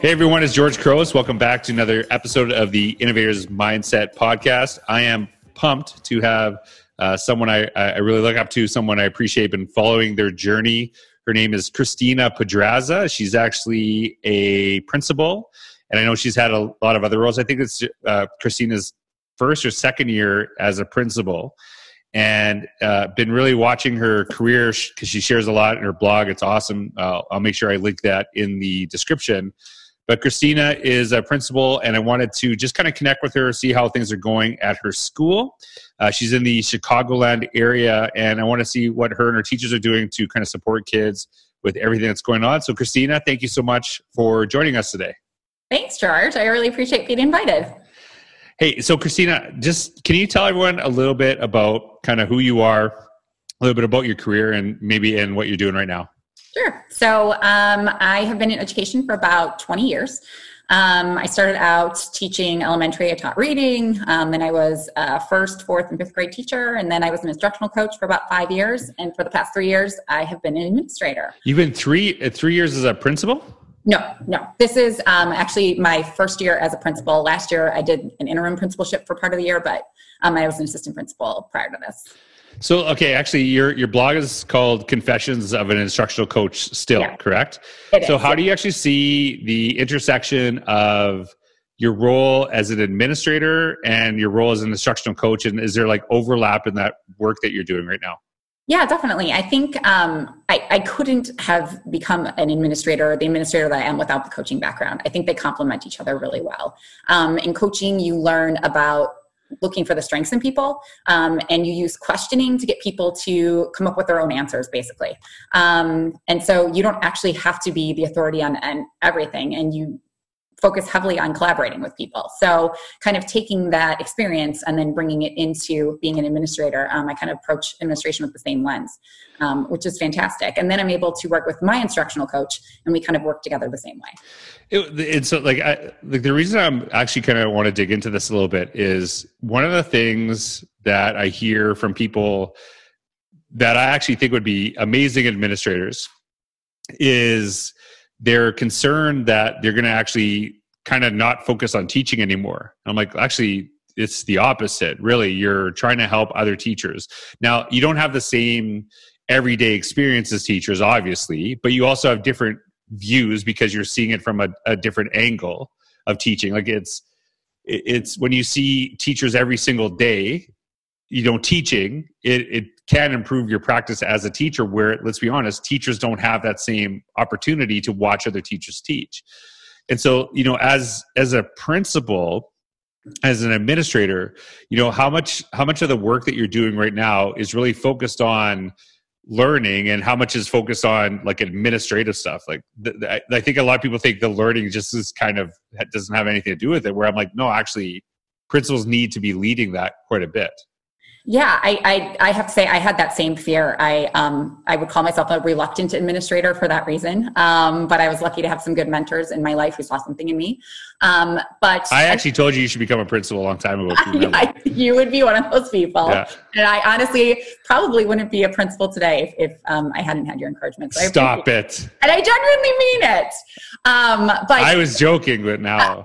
Hey everyone, it's George Couros. Welcome back to another episode of the Innovators Mindset Podcast. I am pumped to have uh, someone I, I really look up to, someone I appreciate, been following their journey. Her name is Christina Podraza. She's actually a principal, and I know she's had a lot of other roles. I think it's uh, Christina's first or second year as a principal and uh, been really watching her career because she shares a lot in her blog. It's awesome. Uh, I'll make sure I link that in the description. But Christina is a principal, and I wanted to just kind of connect with her, see how things are going at her school. Uh, she's in the Chicagoland area, and I want to see what her and her teachers are doing to kind of support kids with everything that's going on. So, Christina, thank you so much for joining us today. Thanks, George. I really appreciate being invited. Hey, so Christina, just can you tell everyone a little bit about kind of who you are, a little bit about your career, and maybe in what you're doing right now? Sure. So um, I have been in education for about 20 years. Um, I started out teaching elementary. I taught reading. Um, then I was a first, fourth, and fifth grade teacher. And then I was an instructional coach for about five years. And for the past three years, I have been an administrator. You've been three uh, three years as a principal. No, no. This is um, actually my first year as a principal. Last year, I did an interim principalship for part of the year, but um, I was an assistant principal prior to this. So, okay, actually, your your blog is called "Confessions of an Instructional Coach." Still, yeah. correct? It so, is, how yeah. do you actually see the intersection of your role as an administrator and your role as an instructional coach? And is there like overlap in that work that you're doing right now? Yeah, definitely. I think um, I, I couldn't have become an administrator, the administrator that I am, without the coaching background. I think they complement each other really well. Um, in coaching, you learn about looking for the strengths in people um, and you use questioning to get people to come up with their own answers basically. Um, and so you don't actually have to be the authority on, on everything and you focus heavily on collaborating with people. So kind of taking that experience and then bringing it into being an administrator um, i kind of approach administration with the same lens um, which is fantastic. And then i'm able to work with my instructional coach and we kind of work together the same way. It, it's like, I, like the reason I'm actually kind of want to dig into this a little bit is one of the things that I hear from people that I actually think would be amazing administrators is they're concerned that they're going to actually kind of not focus on teaching anymore. I'm like, actually, it's the opposite. Really, you're trying to help other teachers. Now, you don't have the same everyday experience as teachers, obviously, but you also have different views because you're seeing it from a, a different angle of teaching. Like it's it's when you see teachers every single day you know teaching it, it can improve your practice as a teacher where let's be honest teachers don't have that same opportunity to watch other teachers teach. And so you know as as a principal as an administrator you know how much how much of the work that you're doing right now is really focused on learning and how much is focused on like administrative stuff? Like i think a lot of people think the learning just is kind of doesn't have anything to do with it where i'm like no actually principals need to be leading that quite a bit yeah, I, I, I have to say I had that same fear. I um I would call myself a reluctant administrator for that reason. Um, but I was lucky to have some good mentors in my life who saw something in me. Um, but I actually I, told you you should become a principal a long time ago. You, I, you would be one of those people, yeah. and I honestly probably wouldn't be a principal today if, if um, I hadn't had your encouragement. So Stop it. And I genuinely mean it. Um, but I was joking, but now. Uh,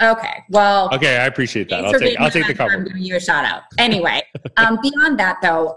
Okay. Well. Okay, I appreciate that. I'll take. I'll take the compliment. I'm giving you a shout out. Anyway, um, beyond that, though,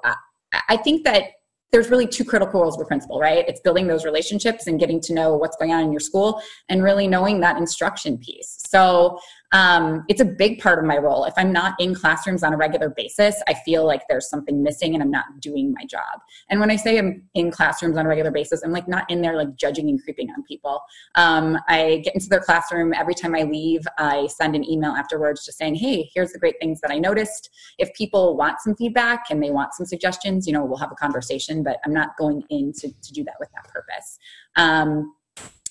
I think that there's really two critical roles of a principal, right? It's building those relationships and getting to know what's going on in your school, and really knowing that instruction piece. So um, it's a big part of my role. If I'm not in classrooms on a regular basis, I feel like there's something missing and I'm not doing my job. And when I say I'm in classrooms on a regular basis, I'm like not in there like judging and creeping on people. Um, I get into their classroom every time I leave. I send an email afterwards just saying, hey, here's the great things that I noticed. If people want some feedback and they want some suggestions, you know, we'll have a conversation, but I'm not going in to, to do that with that purpose. Um,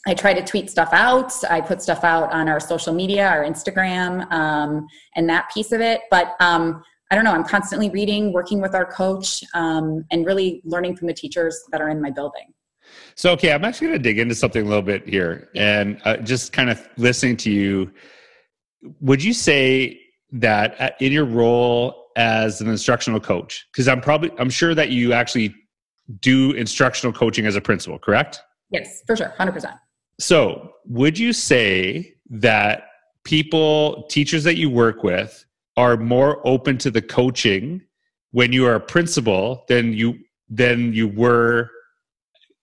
I try to tweet stuff out. I put stuff out on our social media, our Instagram, um, and that piece of it. But um, I don't know. I'm constantly reading, working with our coach, um, and really learning from the teachers that are in my building. So, okay, I'm actually going to dig into something a little bit here, and uh, just kind of listening to you. Would you say that uh, in your role as an instructional coach, because I'm probably I'm sure that you actually do instructional coaching as a principal, correct? Yes, for sure, hundred percent. So, would you say that people, teachers that you work with, are more open to the coaching when you are a principal than you than you were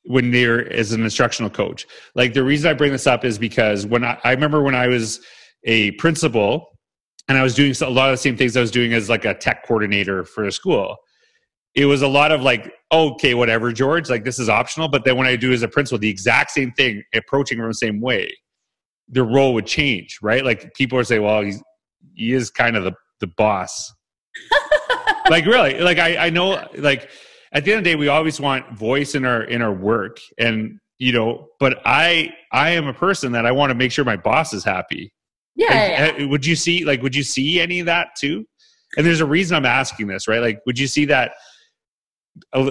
when you're as an instructional coach? Like the reason I bring this up is because when I, I remember when I was a principal and I was doing a lot of the same things I was doing as like a tech coordinator for a school. It was a lot of like, okay, whatever, George, like this is optional. But then when I do as a principal, the exact same thing, approaching from the same way, the role would change, right? Like people would say, well, he's, he is kind of the, the boss. like really, like I, I know, like at the end of the day, we always want voice in our in our work, and you know, but I I am a person that I want to make sure my boss is happy. Yeah, yeah, yeah. uh, Would you see like would you see any of that too? And there's a reason I'm asking this, right? Like, would you see that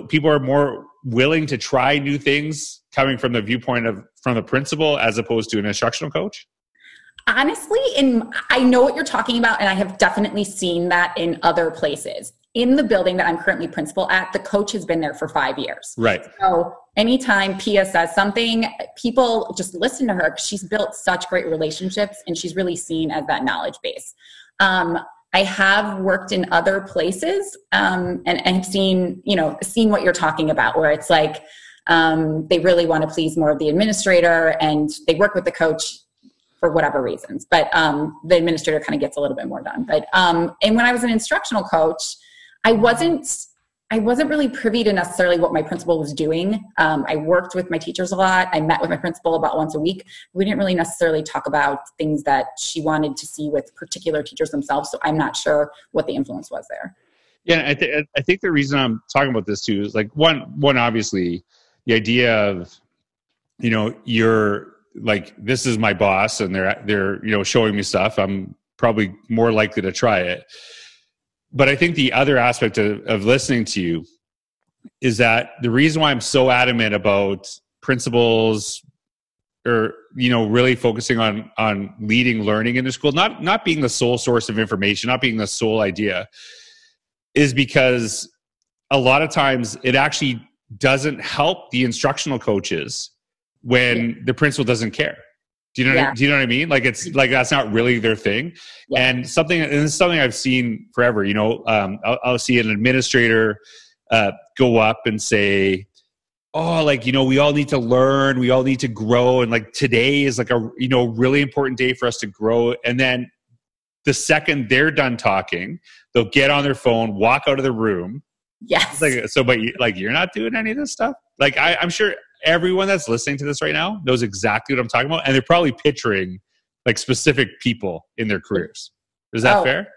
people are more willing to try new things coming from the viewpoint of from the principal as opposed to an instructional coach? honestly in i know what you're talking about and i have definitely seen that in other places in the building that i'm currently principal at the coach has been there for five years Right. so anytime pia says something people just listen to her because she's built such great relationships and she's really seen as that knowledge base um, i have worked in other places um, and, and seen you know seen what you're talking about where it's like um, they really want to please more of the administrator and they work with the coach for whatever reasons. But um, the administrator kind of gets a little bit more done. But um, and when I was an instructional coach, I wasn't I wasn't really privy to necessarily what my principal was doing. Um, I worked with my teachers a lot. I met with my principal about once a week. We didn't really necessarily talk about things that she wanted to see with particular teachers themselves. So I'm not sure what the influence was there. Yeah, I, th- I think the reason I'm talking about this too is like one one obviously the idea of you know you're like this is my boss and they're they're you know showing me stuff. I'm probably more likely to try it. But I think the other aspect of, of listening to you is that the reason why I'm so adamant about principals or you know really focusing on on leading learning in the school not not being the sole source of information not being the sole idea is because a lot of times it actually doesn't help the instructional coaches when the principal doesn't care. Do you know? Yeah. Do you know what I mean? Like it's like that's not really their thing. Yeah. And something, and this is something I've seen forever. You know, um, I'll, I'll see an administrator uh, go up and say, "Oh, like you know, we all need to learn. We all need to grow, and like today is like a you know really important day for us to grow." And then the second they're done talking, they'll get on their phone, walk out of the room, Yes. it's like so, but you, like you're not doing any of this stuff. Like I, I'm sure everyone that's listening to this right now knows exactly what I'm talking about, and they're probably picturing like specific people in their careers. Is that Oh. fair?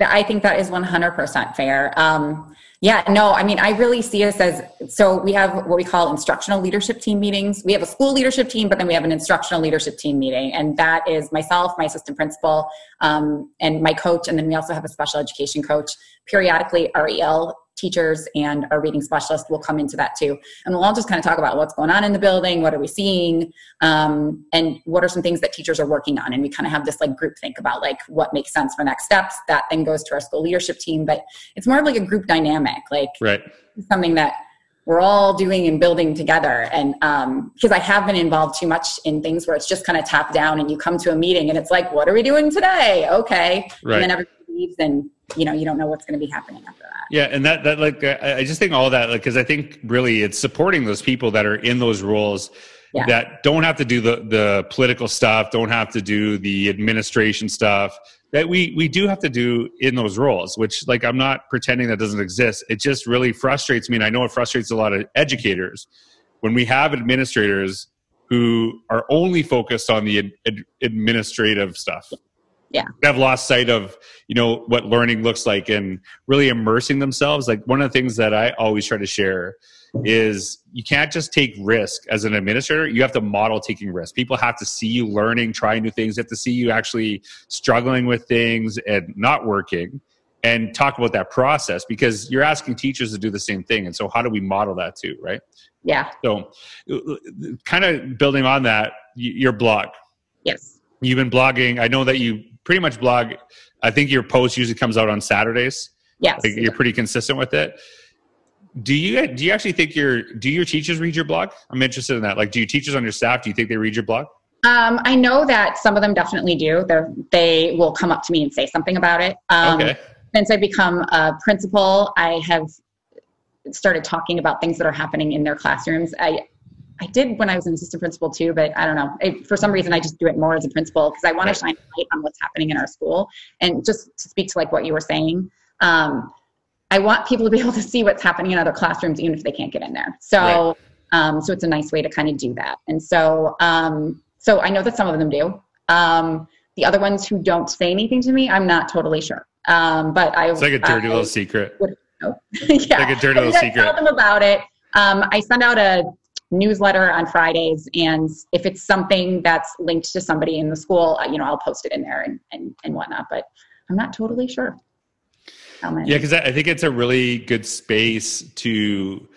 I think that is 100% fair. Um, yeah, no, I mean, I really see us as so we have what we call instructional leadership team meetings. We have a school leadership team, but then we have an instructional leadership team meeting. And that is myself, my assistant principal, um, and my coach. And then we also have a special education coach. Periodically, our EL teachers and our reading specialist will come into that too. And we'll all just kind of talk about what's going on in the building, what are we seeing, um, and what are some things that teachers are working on. And we kind of have this like group think about like what makes sense for next steps. That then goes to our school leadership team, but it's more of like a group dynamic, like Right. something that we're all doing and building together. And because I have been involved too much in things where it's just kind of top down and you come to a meeting and it's like, what are we doing today? Okay. Right. And then everybody leaves and you know, you don't know what's going to be happening after that. Yeah, and that that like uh, I I just think all that like because I think really it's supporting those people that are in those roles Yeah. that don't have to do the the political stuff, don't have to do the administration stuff that we we do have to do in those roles. Which like I'm not pretending that doesn't exist. It just really frustrates me, and I know it frustrates a lot of educators when we have administrators who are only focused on the ad- administrative stuff Yeah. have lost sight of you know what learning looks like and really immersing themselves. Like one of the things that i always try to share is you can't just take risk as an administrator. You have to model taking risk people have to see you learning trying new things. They have to see you actually struggling with things and not working and talk about that process because you're asking teachers to do the same thing. And so how do we model that too right? Yeah. so kind of building on that your blog. Yes. you've been blogging. I know that you pretty much blog i think your post usually comes out on saturdays Yes. like you're pretty consistent with it do you do you actually think your do your teachers read your blog? I'm interested in that. Like, do your teachers on your staff? Do you think they read your blog? Um, I know that some of them definitely do. They're, they will come up to me and say something about it. Um, okay. Since I've become a principal, I have started talking about things that are happening in their classrooms. I I did when I was an assistant principal too, but I don't know. It, for some reason, I just do it more as a principal because I want right. to shine a light on what's happening in our school. And just to speak to like what you were saying, um, I want people to be able to see what's happening in other classrooms, even if they can't get in there. So, right. um, so it's a nice way to kind of do that. And so, um, so I know that some of them do. Um, the other ones who don't say anything to me, I'm not totally sure. Um, but I it's like a dirty I, little secret. Would, yeah, like a dirty little secret. Tell them about it. Um, I send out a newsletter on Fridays, and if it's something that's linked to somebody in the school, you know, I'll post it in there and and, and whatnot. But I'm not totally sure. Yeah, because I think it's a really good space to,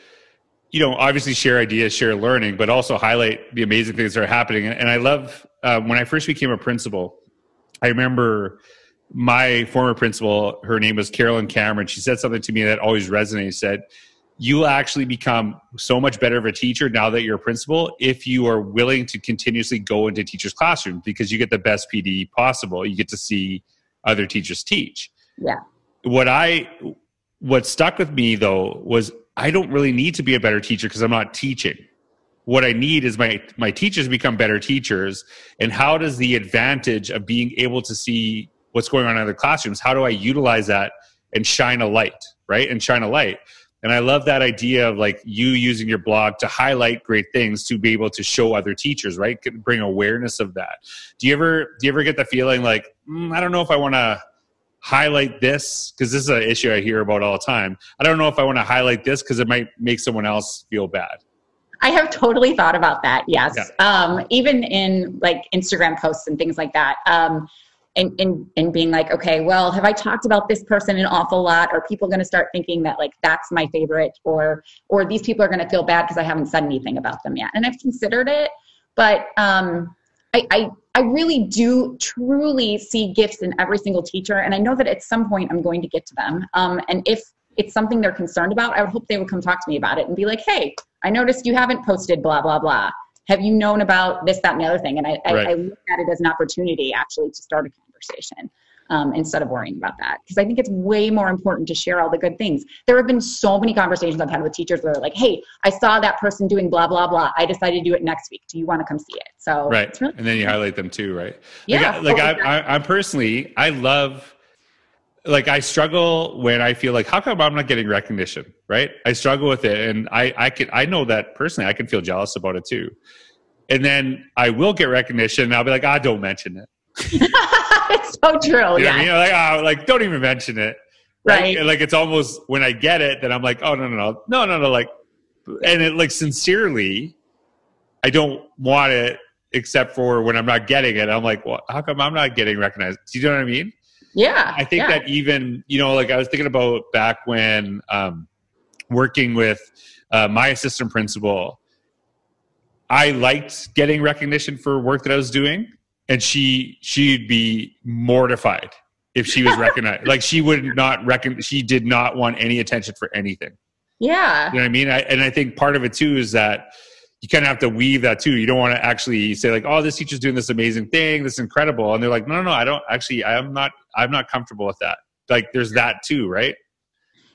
you know, obviously share ideas, share learning, but also highlight the amazing things that are happening. And I love uh, when I first became a principal. I remember my former principal, her name was Carolyn Cameron. She said something to me that always resonated. She said, "You'll actually become so much better of a teacher now that you're a principal if you are willing to continuously go into teachers' classrooms because you get the best PD possible. You get to see other teachers teach." Yeah what I what stuck with me though was I don't really need to be a better teacher because I'm not teaching. What I need is my my teachers become better teachers. And how does the advantage of being able to see what's going on in other classrooms? How do I utilize that and shine a light, right? And shine a light. And I love that idea of like you using your blog to highlight great things to be able to show other teachers, right? Bring awareness of that. Do you ever do you ever get the feeling like mm, I don't know if I want to highlight this because this is an issue I hear about all the time. I don't know if I want to highlight this because it might make someone else feel bad. I have totally thought about that. Yes, yeah. um, even in like Instagram posts and things like that. Um, and, and, and being like, okay, well, have I talked about this person an awful lot? Are people going to start thinking that like that's my favorite, or or these people are going to feel bad because I haven't said anything about them yet? And I've considered it, but um, I, I, I really do truly see gifts in every single teacher. And I know that at some point I'm going to get to them. Um, and if it's something they're concerned about, I would hope they would come talk to me about it and be like, hey, I noticed you haven't posted blah, blah, blah. Have you known about this, that, and the other thing? And I, right. I, I look at it as an opportunity actually to start a conversation um, instead of worrying about that. Because I think it's way more important to share all the good things. There have been so many conversations I've had with teachers where they're like, hey, I saw that person doing blah, blah, blah. I decided to do it next week. Do you want to come see it? So, right. Really and then you highlight them too, right? Yeah. Like, like I, I, I personally, I love like I struggle when I feel like how come I'm not getting recognition, right? I struggle with it, and I I can I know that personally I can feel jealous about it too. And then I will get recognition, and I'll be like, ah, don't mention it. it's so true. You yeah. I mean? Like, oh, like, don't even mention it. Right. Like, like, it's almost when I get it, then I'm like, oh no, no, no, no, no, no. Like, and it like sincerely, I don't want it except for when I'm not getting it. I'm like, well, how come I'm not getting recognized? Do you know what I mean? Yeah. I think yeah. that even, you know, like I was thinking about back when um, working with uh, my assistant principal, I liked getting recognition for work that I was doing and she she'd be mortified if she was recognized. like she would not reckon she did not want any attention for anything. Yeah, you know what I mean. I, and I think part of it too is that you kind of have to weave that too. You don't want to actually say like, "Oh, this teacher's doing this amazing thing, this is incredible," and they're like, "No, no, no, I don't actually. I'm not. I'm not comfortable with that." Like, there's that too, right?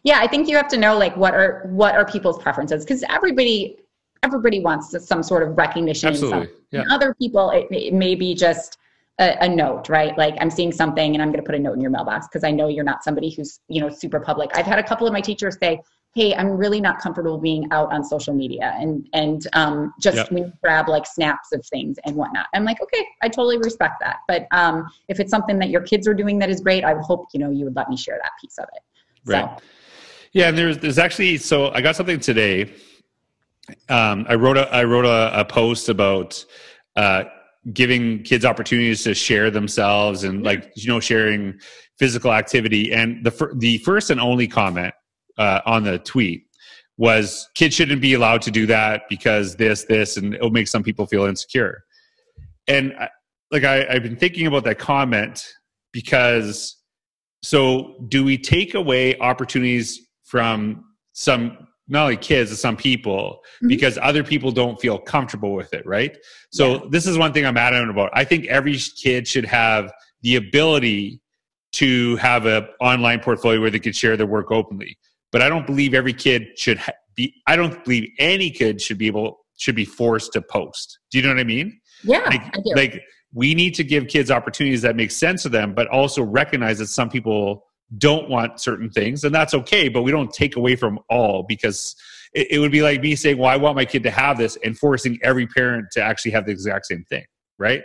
Yeah, I think you have to know like what are what are people's preferences because everybody everybody wants some sort of recognition. Absolutely. Yeah. other people, it, it, may be just a, a, note, right? Like I'm seeing something and I'm going to put a note in your mailbox because I know you're not somebody who's, you know, super public. I've had a couple of my teachers say, Hey, I'm really not comfortable being out on social media and, and, um, just yep. you grab like snaps of things and whatnot. I'm like, okay, I totally respect that. But, um, if it's something that your kids are doing that is great, I would hope, you know, you would let me share that piece of it. Right. So. Yeah. And there's, there's actually, so I got something today um, I wrote a I wrote a, a post about uh, giving kids opportunities to share themselves and like you know sharing physical activity. And the fir- the first and only comment uh, on the tweet was kids shouldn't be allowed to do that because this this and it'll make some people feel insecure. And I, like I, I've been thinking about that comment because so do we take away opportunities from some not only kids but some people mm-hmm. because other people don't feel comfortable with it right so yeah. this is one thing i'm adamant about i think every kid should have the ability to have an online portfolio where they could share their work openly but i don't believe every kid should ha- be i don't believe any kid should be able should be forced to post do you know what i mean yeah like, I do. like we need to give kids opportunities that make sense to them but also recognize that some people don't want certain things and that's okay but we don't take away from all because it, it, would be like me saying well i want my kid to have this and forcing every parent to actually have the exact same thing right?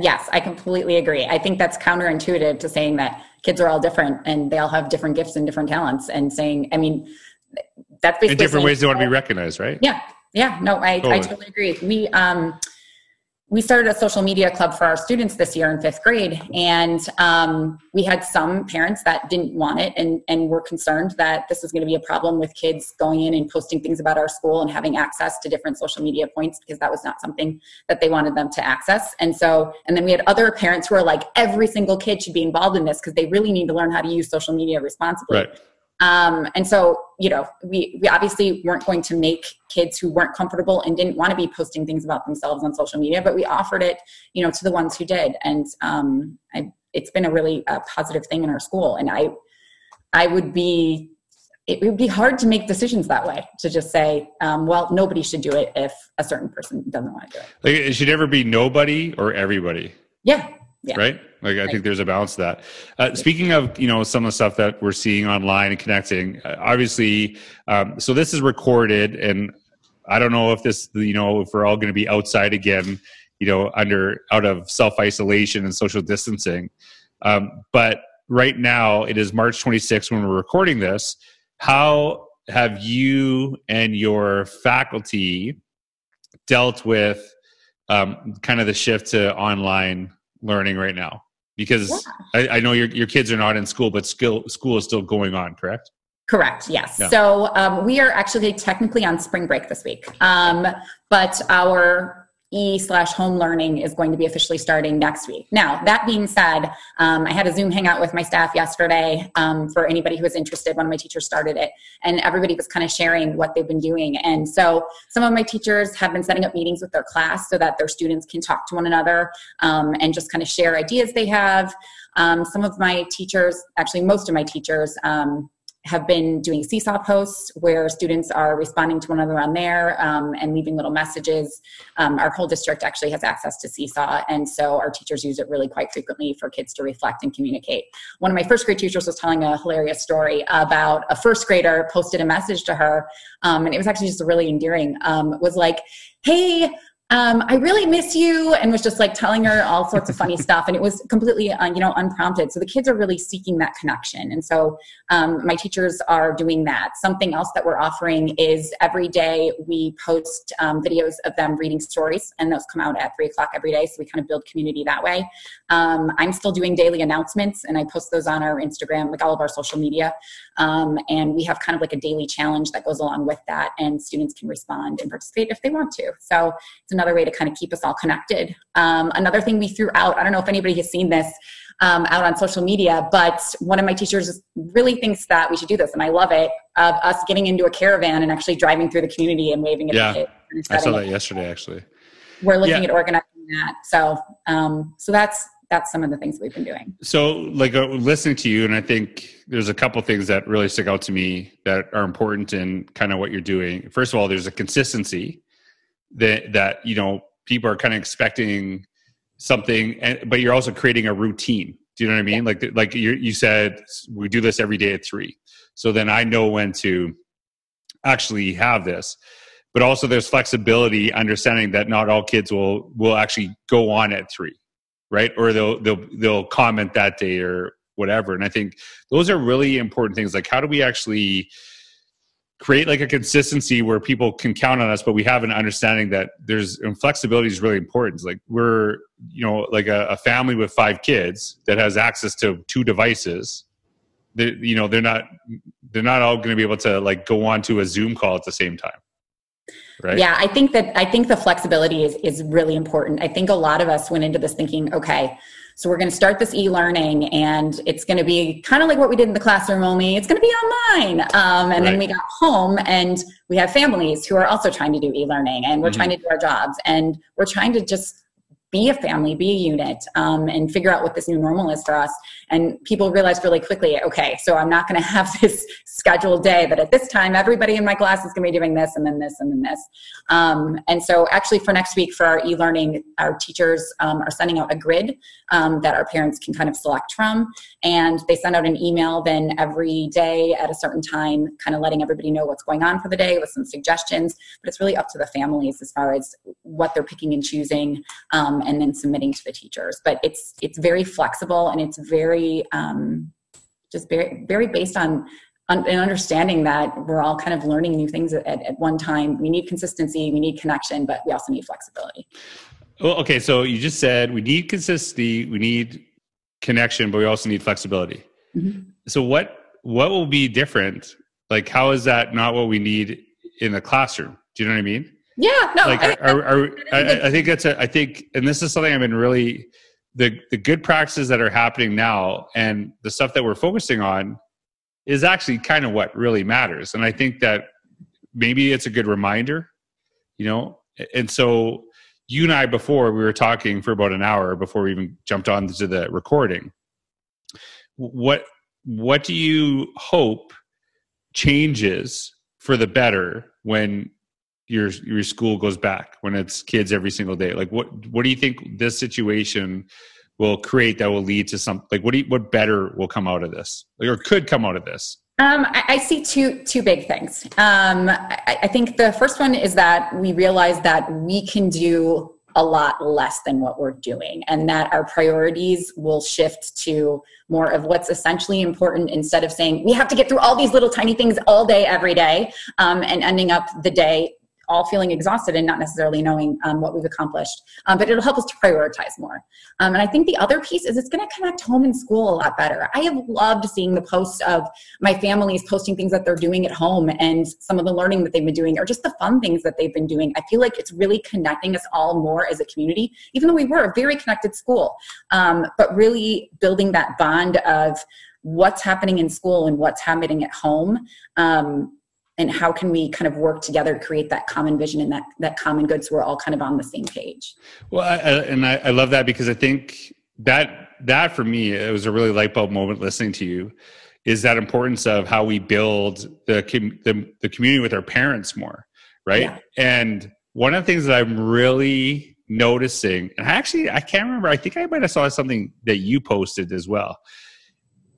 Yes i completely agree. I think that's counterintuitive to saying that kids are all different and they all have different gifts and different talents and saying i mean that's basically in different ways they want to be recognized right? Yeah yeah no i, totally. I totally agree. We um we started a social media club for our students this year in fifth grade. And um, we had some parents that didn't want it and, and were concerned that this was going to be a problem with kids going in and posting things about our school and having access to different social media points because that was not something that they wanted them to access. And so and then we had other parents who are like every single kid should be involved in this because they really need to learn how to use social media responsibly. Right. Um, and so, you know, we, we obviously weren't going to make kids who weren't comfortable and didn't want to be posting things about themselves on social media, but we offered it, you know, to the ones who did. And um, I, it's been a really uh, positive thing in our school. And I, I would be, it would be hard to make decisions that way to just say, um, well, nobody should do it if a certain person doesn't want to do it. Like it should never be nobody or everybody. Yeah. Yeah. Right. Like I right. think there's a balance to that. Uh, speaking of you know some of the stuff that we're seeing online and connecting, uh, obviously, um, so this is recorded, and I don't know if this you know if we're all going to be outside again, you know, under out of self isolation and social distancing. Um, but right now it is March 26th when we're recording this. How have you and your faculty dealt with um, kind of the shift to online learning right now? because yeah. I, I, know your your kids are not in school, but school school is still going on, correct? Correct. Yes. Yeah. So um, we are actually technically on spring break this week, um, but our e slash home learning is going to be officially starting next week. Now, that being said, um, I had a Zoom hangout with my staff yesterday um, for anybody who was interested. One of my teachers started it, and everybody was kind of sharing what they've been doing. And so, some of my teachers have been setting up meetings with their class so that their students can talk to one another um, and just kind of share ideas they have. Um, some of my teachers, actually, most of my teachers, um, have been doing seesaw posts where students are responding to one another on there um, and leaving little messages. Um, our whole district actually has access to seesaw, and so our teachers use it really quite frequently for kids to reflect and communicate. One of my first grade teachers was telling a hilarious story about a first grader posted a message to her, um, and it was actually just really endearing. Um, was like, "Hey." Um, I really miss you, and was just like telling her all sorts of funny stuff, and it was completely, uh, you know, unprompted. So the kids are really seeking that connection, and so um, my teachers are doing that. Something else that we're offering is every day we post um, videos of them reading stories, and those come out at three o'clock every day. So we kind of build community that way. Um, I'm still doing daily announcements, and I post those on our Instagram, like all of our social media, um, and we have kind of like a daily challenge that goes along with that, and students can respond and participate if they want to. So it's another way to kind of keep us all connected. Um, another thing we threw out, I don't know if anybody has seen this um, out on social media, but one of my teachers really thinks that we should do this, and I love it, of us getting into a caravan and actually driving through the community and waving at yeah, kids. I saw that yesterday, actually. We're looking yeah. at organizing that. So, um, so that's that's some of the things we've been doing. So, like uh, listening to you, and I think there's a couple things that really stick out to me that are important in kind of what you're doing. First of all, there's a consistency that that you know people are kind of expecting something and, but you're also creating a routine. Do you know what i mean? Like like you, you said we do this every day at three. So then i know when to actually have this. But also there's flexibility understanding that not all kids will will actually go on at three right? Or they'll they'll they'll comment that day or whatever. And i think those are really important things. Like how do we actually create like a consistency where people can count on us but we have an understanding that there's flexibility is really important. Like we're you know like a, a family with five kids that has access to two devices they you know they're not they're not all going to be able to like go on to a zoom call at the same time right? Yeah i think that i think the flexibility is is really important. I think a lot of us went into this thinking okay So we're going to start this e-learning, and it's going to be kind of like what we did in the classroom. Only it's going to be online. Um, and right. then we got home, and we have families who are also trying to do e-learning, and we're mm-hmm. trying to do our jobs, and we're trying to just be a family, be a unit, um, and figure out what this new normal is for us. And people realize really quickly, okay, so I'm not going to have this scheduled day that at this time everybody in my class is going to be doing this and then this and then this. Um, and so, actually, for next week for our e-learning, our teachers um, are sending out a grid um, that our parents can kind of select from, and they send out an email then every day at a certain time, kind of letting everybody know what's going on for the day with some suggestions. But it's really up to the families as far as what they're picking and choosing. Um, um, and then submitting to the teachers. But it's it's very flexible and it's very um, just very very based on an understanding that we're all kind of learning new things at, at one time. We need consistency, we need connection, but we also need flexibility. Well, okay, so you just said we need consistency, we need connection, but we also need flexibility. Mm-hmm. So what what will be different? Like, how is that not what we need in the classroom? Do you know what I mean? Yeah, no. Like, I, are, are, I, I think that's a. I think, and this is something I've been really the the good practices that are happening now, and the stuff that we're focusing on, is actually kind of what really matters. And I think that maybe it's a good reminder, you know. And so, you and I before we were talking for about an hour before we even jumped on to the recording. What what do you hope changes for the better when your your school goes back when it's kids every single day like what what do you think this situation will create that will lead to some like what do you, what better will come out of this or could come out of this um, I, I, see two two big things. Um, I, I, think the first one is that we realize that we can do a lot less than what we're doing, and that our priorities will shift to more of what's essentially important instead of saying we have to get through all these little tiny things all day, every day, um, and ending up the day all feeling exhausted and not necessarily knowing um, what we've accomplished. Um, but it'll help us to prioritize more. Um, and I think the other piece is it's going to connect home and school a lot better. I have loved seeing the posts of my families posting things that they're doing at home and some of the learning that they've been doing or just the fun things that they've been doing. I feel like it's really connecting us all more as a community, even though we were a very connected school. Um, but really building that bond of what's happening in school and what's happening at home um, and how can we kind of work together create that common vision and that that common good so we're all kind of on the same page well I, and I, I love that because i think that that for me it was a really light bulb moment listening to you is that importance of how we build the the, the community with our parents more right yeah. and one of the things that i'm really noticing and I actually i can't remember i think i might have saw something that you posted as well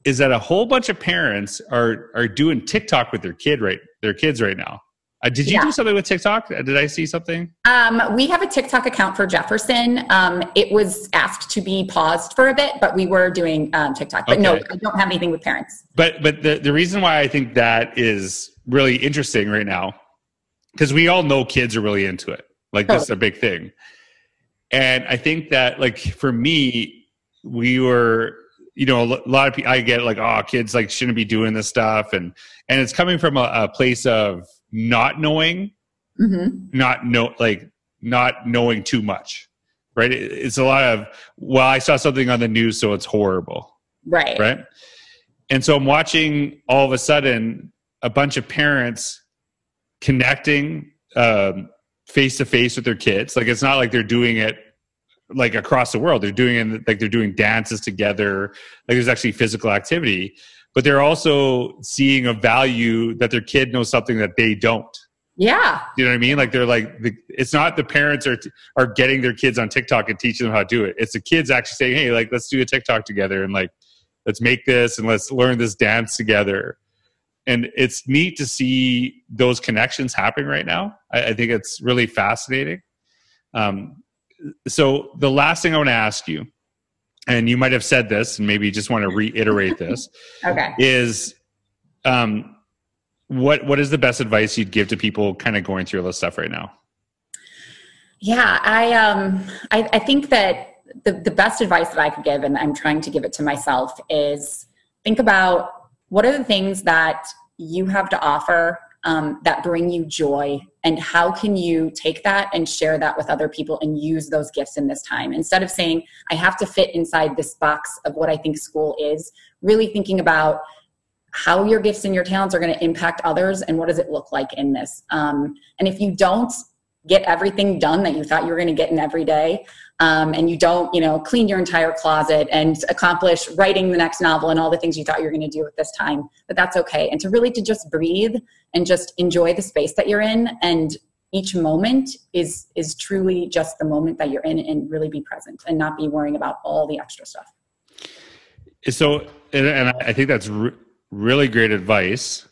is that a whole bunch of parents are are doing TikTok with their kid right their kids right now. Uh, did you yeah. do something with TikTok? Uh, did I see something? Um, we have a TikTok account for Jefferson. Um, it was asked to be paused for a bit, but we were doing um, TikTok. But okay. no, I don't have anything with parents. But but the the reason why I think that is really interesting right now, because we all know kids are really into it. Like totally. this is a big thing, and I think that like for me, we were you know a lot of people i get like oh kids like shouldn't be doing this stuff and and it's coming from a, a place of not knowing mm-hmm. not know like not knowing too much right? It, it's a lot of well i saw something on the news so it's horrible right. right? And so i'm watching all of a sudden a bunch of parents connecting um, face to face with their kids. Like it's not like they're doing it like across the world. They're doing like they're doing dances together. Like there's actually physical activity, but they're also seeing a value that their kid knows something that they don't. Yeah. You know what I mean? Like they're like the, it's not the parents are are getting their kids on TikTok and teaching them how to do it. It's the kids actually saying, "Hey, like let's do a TikTok together and like let's make this and let's learn this dance together." And it's neat to see those connections happening right now. I, I think it's really fascinating. Um, so the last thing I want to ask you, and you might have said this, and maybe you just want to reiterate this. okay. Is um, what what is the best advice you'd give to people kind of going through all this stuff right now? Yeah, I um I, I think that the, the best advice that I could give, and I'm trying to give it to myself, is think about what are the things that you have to offer um, that bring you joy? And how can you take that and share that with other people and use those gifts in this time? Instead of saying i have to fit inside this box of what i think school is really thinking about how your gifts and your talents are going to impact others and what does it look like in this? Um, and if you don't get everything done that you thought you were going to get in every day um, and you don't you know clean your entire closet and accomplish writing the next novel and all the things you thought you were going to do at this time but that's okay. And to really to just breathe and just enjoy the space that you're in. And each moment is is truly just the moment that you're in and really be present and not be worrying about all the extra stuff. So and, and i think that's re- really great advice.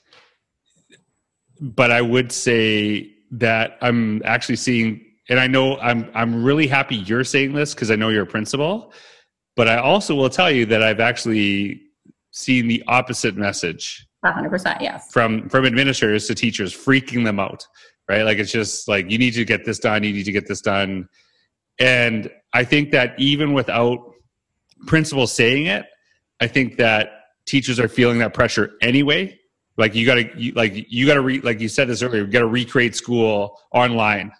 But i would say that i'm actually seeing and I know I'm I'm really happy you're saying this because I know you're a principal, but I also will tell you that I've actually seen the opposite message. 100%, yes. From from administrators to teachers freaking them out, right? Like it's just like you need to get this done, you need to get this done. And I think that even without principals saying it, I think that teachers are feeling that pressure anyway. Like you got to, like you got to, re, like you said this earlier, you got to recreate school online,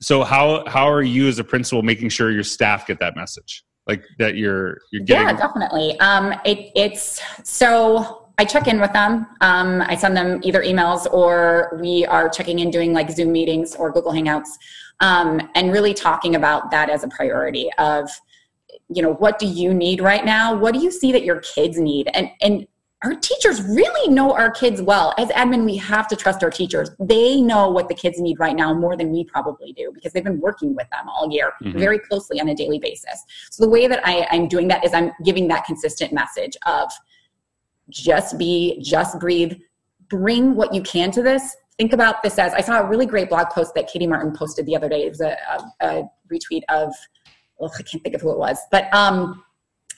so how how are you as a principal making sure your staff get that message like that you're you're getting yeah definitely um it, it's so I check in with them. Um, I send them either emails or we are checking in doing like Zoom meetings or Google Hangouts um, and really talking about that as a priority of, you know, what do you need right now? What do you see that your kids need? And, and our teachers really know our kids well. As admin, we have to trust our teachers. They know what the kids need right now more than we probably do because they've been working with them all year mm-hmm. very closely on a daily basis. So the way that I, I'm doing that is I'm giving that consistent message of just be, just breathe, bring what you can to this. Think about this as I saw a really great blog post that Katie Martin posted the other day. It was a, a, a retweet of, oh, I can't think of who it was, but um,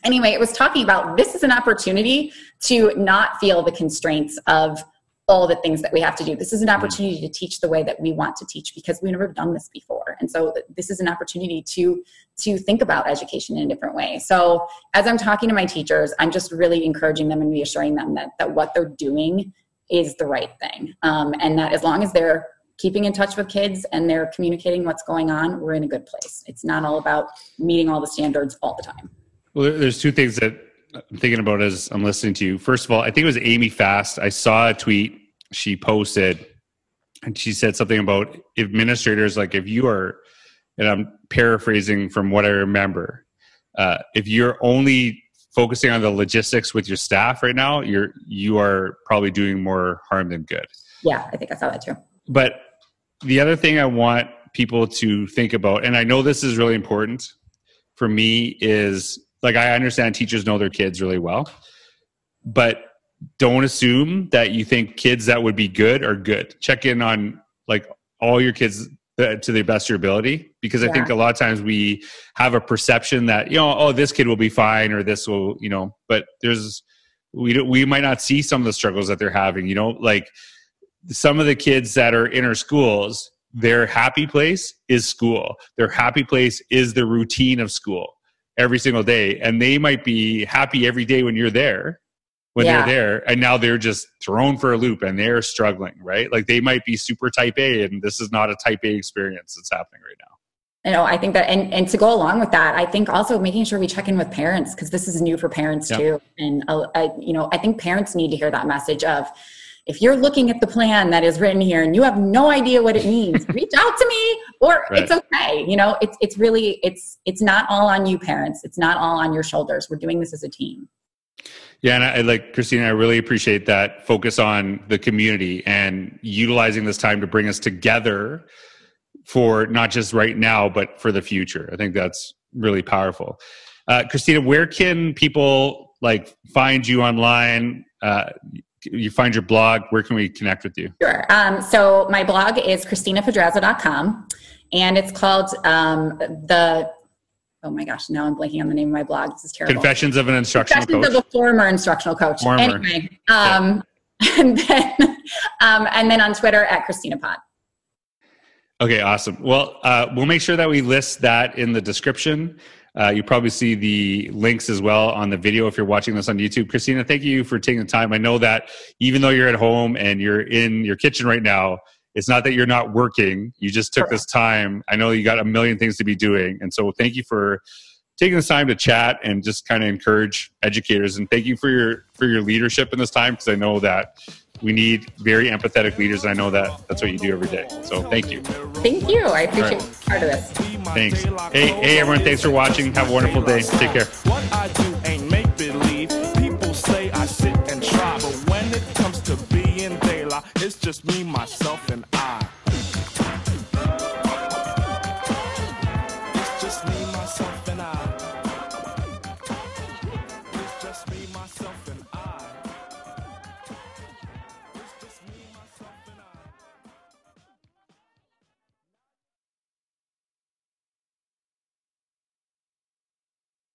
anyway, it was talking about this is an opportunity to not feel the constraints of all the things that we have to do. This is an mm. opportunity to teach the way that we want to teach because we've never done this before. And so this is an opportunity to to think about education in a different way. So as I'm talking to my teachers, I'm just really encouraging them and reassuring them that that what they're doing is the right thing. Um, and that as long as they're keeping in touch with kids and they're communicating what's going on, we're in a good place. It's not all about meeting all the standards all the time. Well, there's two things that I'm thinking about as I'm listening to you. First of all, I think it was Amy Fast. I saw a tweet she posted, and she said something about administrators like if you are, and I'm paraphrasing from what I remember, uh, if you're only focusing on the logistics with your staff right now, you're you are probably doing more harm than good. Yeah, I think I saw that too. But the other thing I want people to think about, and I know this is really important for me, is like I understand teachers know their kids really well, but don't assume that you think kids that would be good are good. Check in on like all your kids uh, to the best of your ability because I think a lot of times we have a perception that you know oh this kid will be fine or this will you know but there's we don't, we might not see some of the struggles that they're having you know? Like some of the kids that are in our schools their happy place is school. Their happy place is the routine of school every single day and they might be happy every day when you're there when yeah. they're there and now they're just thrown for a loop and they're struggling right? Like they might be super type a and this is not a type a experience that's happening right now. You know i think that and, and to go along with that i think also making sure we check in with parents because this is new for parents too. And uh, I, you know i think parents need to hear that message of if you're looking at the plan that is written here and you have no idea what it means reach out to me or right. it's okay. You know it's it's really it's it's not all on you parents. It's not all on your shoulders. We're doing this as a team yeah and i like christina i really appreciate that focus on the community and utilizing this time to bring us together for not just right now but for the future i think that's really powerful uh, christina where can people like find you online uh, you find your blog, where can we connect with you? Sure. Um, so my blog is christinapodraza.com and it's called um, the oh my gosh, now I'm blanking on the name of my blog. This is terrible. Confessions of an instructional Confessions coach. of a former instructional coach. Former. Anyway, um, yeah. and then um, and then on Twitter at Christina Pod. Okay, awesome. Well, uh, we'll make sure that we list that in the description. Uh, you probably see the links as well on the video if you're watching this on YouTube. Christina, thank you for taking the time. I know that even though you're at home and you're in your kitchen right now, it's not that you're not working. You just took this time. I know you got a million things to be doing. And so thank you for taking this time to chat and just kind of encourage educators and thank you for your for your leadership in this time because I know that we need very empathetic leaders and I know that that's what you do every day. So thank you. Thank you. I appreciate right. part of this. Thanks. Hey, hey everyone, thanks for watching. Have a wonderful day. Take care. What I do ain't make believe. People say I sit and try, but when it comes to being daylight, it's just me, myself, and